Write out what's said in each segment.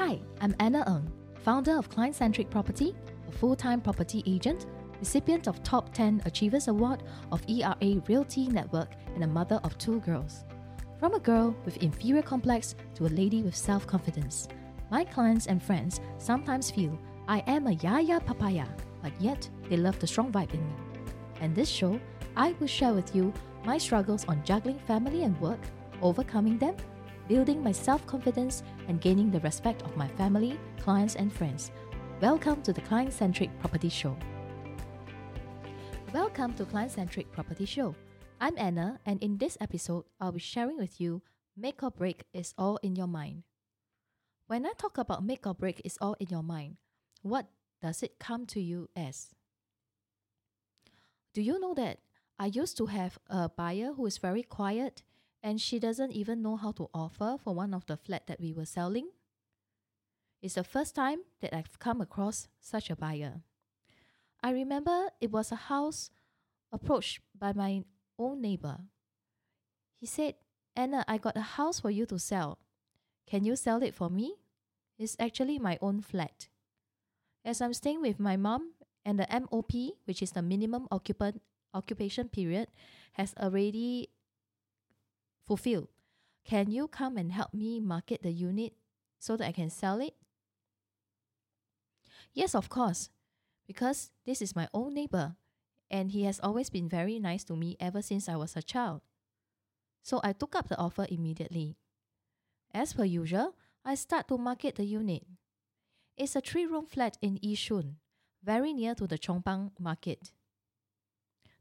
Hi, I'm Anna Ng, founder of Client Centric Property, a full time property agent, recipient of Top 10 Achievers Award of ERA Realty Network, and a mother of two girls. From a girl with inferior complex to a lady with self confidence, my clients and friends sometimes feel I am a yaya papaya, but yet they love the strong vibe in me. And this show, I will share with you my struggles on juggling family and work, overcoming them, building my self confidence, and gaining the respect of my family, clients, and friends. Welcome to the Client Centric Property Show. Welcome to Client Centric Property Show. I'm Anna, and in this episode, I'll be sharing with you Make or Break is All in Your Mind. When I talk about make or break is all in your mind, what does it come to you as? Do you know that I used to have a buyer who is very quiet and she doesn't even know how to offer for one of the flat that we were selling? It's the first time that I've come across such a buyer. I remember it was a house approached by my own neighbor. He said, Anna, I got a house for you to sell. Can you sell it for me? It's actually my own flat. As I'm staying with my mom and the MOP, which is the minimum occupant occupation period, has already fulfilled. Can you come and help me market the unit so that I can sell it? Yes, of course, because this is my old neighbor and he has always been very nice to me ever since I was a child. So I took up the offer immediately. As per usual, I start to market the unit. It's a three room flat in Yishun, very near to the Chong Pang market.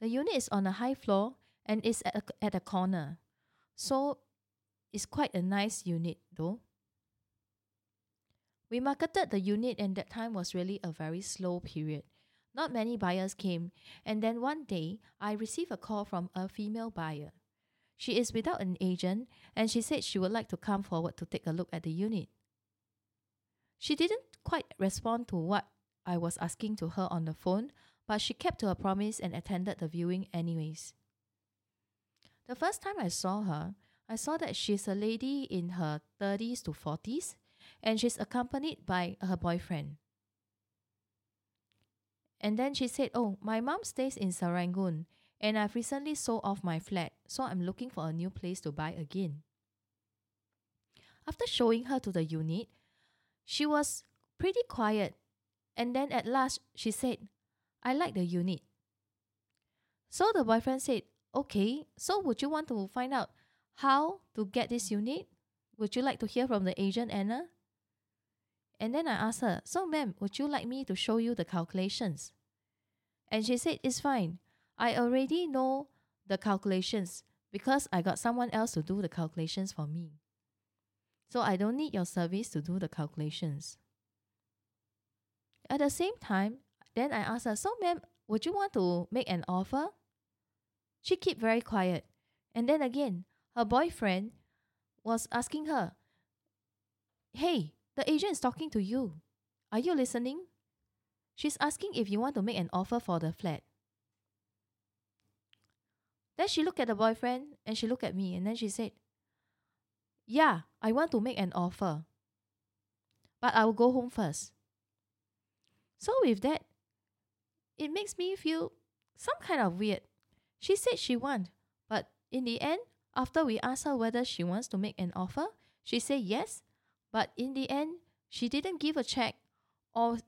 The unit is on a high floor and is at a, at a corner, so it's quite a nice unit though. We marketed the unit, and that time was really a very slow period. Not many buyers came, and then one day I received a call from a female buyer. She is without an agent, and she said she would like to come forward to take a look at the unit. She didn't quite respond to what I was asking to her on the phone, but she kept to her promise and attended the viewing anyways. The first time I saw her, I saw that she's a lady in her 30s to 40s, and she's accompanied by her boyfriend. And then she said, Oh, my mom stays in Serangoon and I've recently sold off my flat, so I'm looking for a new place to buy again. After showing her to the unit, she was pretty quiet, and then at last she said, I like the unit. So the boyfriend said, Okay, so would you want to find out how to get this unit? Would you like to hear from the agent, Anna? And then I asked her, So, ma'am, would you like me to show you the calculations? And she said, It's fine. I already know the calculations because I got someone else to do the calculations for me. So I don't need your service to do the calculations. At the same time, then I asked her, So, ma'am, would you want to make an offer? She kept very quiet. And then again, her boyfriend was asking her, Hey, the agent is talking to you. Are you listening? She's asking if you want to make an offer for the flat. Then she looked at the boyfriend and she looked at me and then she said, Yeah, I want to make an offer. But I will go home first. So with that, it makes me feel some kind of weird. She said she won't, but in the end, after we asked her whether she wants to make an offer, she said yes, but in the end, she didn't give a check or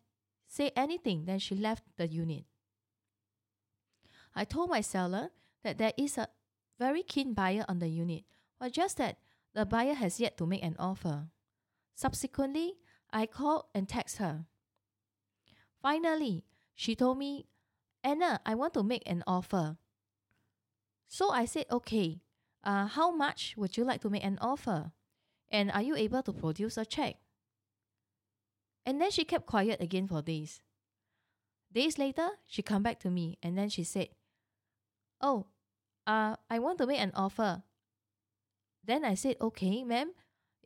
say anything, then she left the unit. I told my seller that there is a very keen buyer on the unit, but just that the buyer has yet to make an offer. Subsequently, I called and texted her. Finally, she told me, Anna, I want to make an offer. So I said, okay, uh, how much would you like to make an offer? And are you able to produce a check? And then she kept quiet again for days. Days later, she come back to me and then she said, Oh, uh, I want to make an offer. Then I said, okay, ma'am,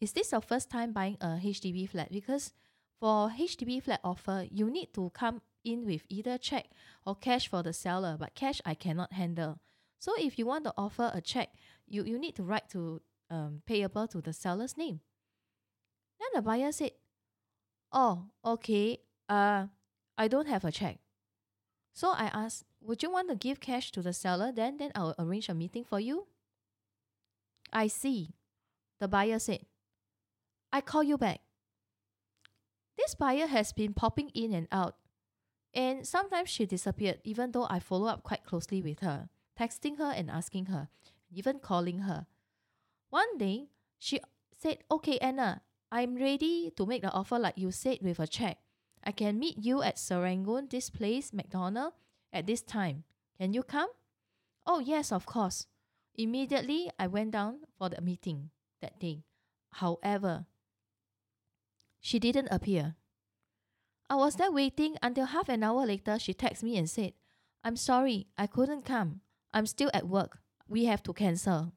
is this your first time buying a HDB flat? Because for HDB flat offer, you need to come in with either check or cash for the seller, but cash I cannot handle. So if you want to offer a check, you, you need to write to um, payable to the seller's name. Then the buyer said, Oh, okay. Uh, I don't have a check. So I asked, Would you want to give cash to the seller? Then, then I'll arrange a meeting for you. I see. The buyer said, I call you back. This buyer has been popping in and out, and sometimes she disappeared, even though I follow up quite closely with her, texting her and asking her, even calling her. One day, she said, Okay, Anna, I'm ready to make the offer like you said with a check. I can meet you at Serangoon, this place, McDonald, at this time. Can you come? Oh, yes, of course. Immediately, I went down for the meeting that day. However, she didn't appear. I was there waiting until half an hour later. She texted me and said, I'm sorry, I couldn't come. I'm still at work. We have to cancel.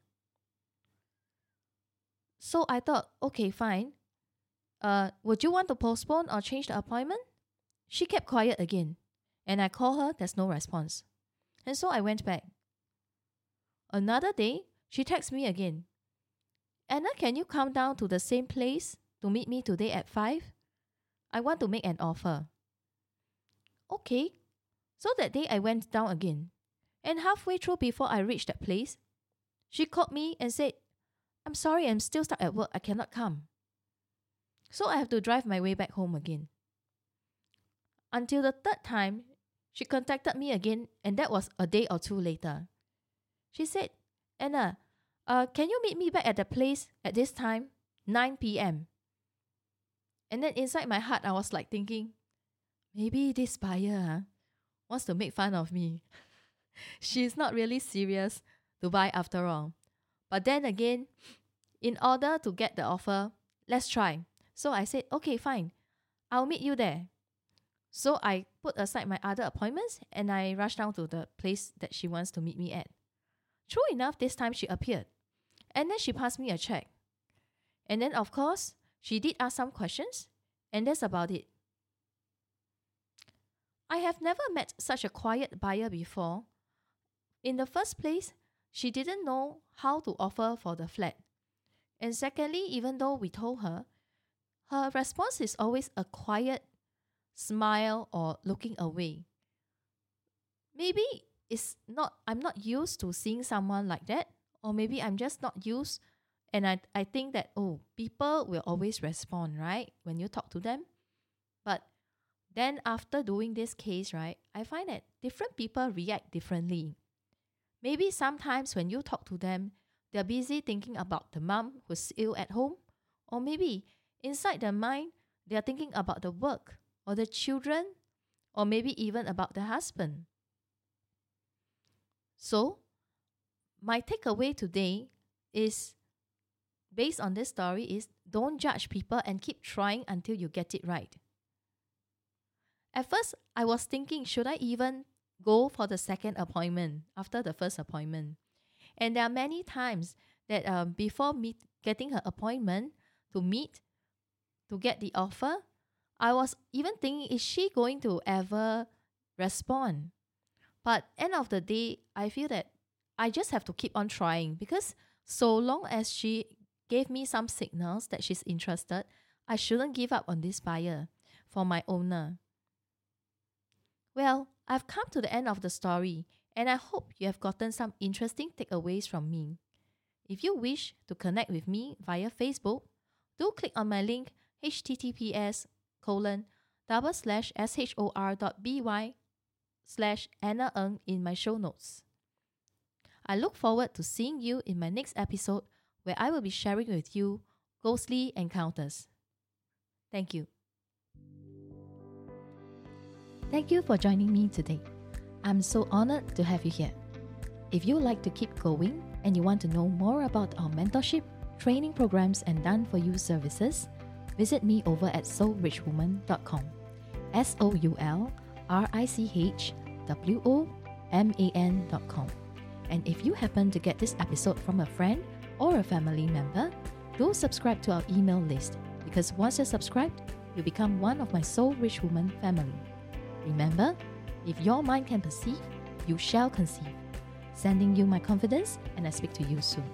So I thought, okay, fine. Uh, would you want to postpone or change the appointment? She kept quiet again, and I called her, there's no response. And so I went back. Another day, she texts me again. Anna, can you come down to the same place to meet me today at 5? I want to make an offer. Okay. So that day I went down again. And halfway through before I reached that place, she called me and said, I'm sorry, I'm still stuck at work. I cannot come. So I have to drive my way back home again. Until the third time, she contacted me again, and that was a day or two later. She said, Anna, uh, can you meet me back at the place at this time, 9 p.m.? And then inside my heart, I was like thinking, maybe this buyer huh, wants to make fun of me. She's not really serious to buy after all. But then again, in order to get the offer, let's try. So I said, okay, fine. I'll meet you there. So I put aside my other appointments and I rushed down to the place that she wants to meet me at. True enough, this time she appeared. And then she passed me a check. And then, of course, she did ask some questions, and that's about it. I have never met such a quiet buyer before. In the first place, she didn't know how to offer for the flat. And secondly, even though we told her, her response is always a quiet smile or looking away. Maybe it's not I'm not used to seeing someone like that, or maybe I'm just not used and I, I think that oh people will always respond, right? When you talk to them. But then after doing this case, right, I find that different people react differently. Maybe sometimes when you talk to them, they're busy thinking about the mom who's ill at home, or maybe Inside their mind, they are thinking about the work or the children or maybe even about the husband. So, my takeaway today is based on this story is don't judge people and keep trying until you get it right. At first, I was thinking, should I even go for the second appointment after the first appointment? And there are many times that um, before meet, getting her appointment to meet, to get the offer, I was even thinking, is she going to ever respond? But end of the day, I feel that I just have to keep on trying because so long as she gave me some signals that she's interested, I shouldn't give up on this buyer for my owner. Well, I've come to the end of the story and I hope you have gotten some interesting takeaways from me. If you wish to connect with me via Facebook, do click on my link https colon double slash shor dot by slash Anna Ng in my show notes. I look forward to seeing you in my next episode where I will be sharing with you ghostly encounters. Thank you. Thank you for joining me today. I'm so honored to have you here. If you like to keep going and you want to know more about our mentorship, training programs, and done for you services, visit me over at soulrichwoman.com. S O U L R I C H W O M A N.com. And if you happen to get this episode from a friend or a family member, do subscribe to our email list because once you're subscribed, you become one of my Soul Rich Woman family. Remember, if your mind can perceive, you shall conceive. Sending you my confidence, and I speak to you soon.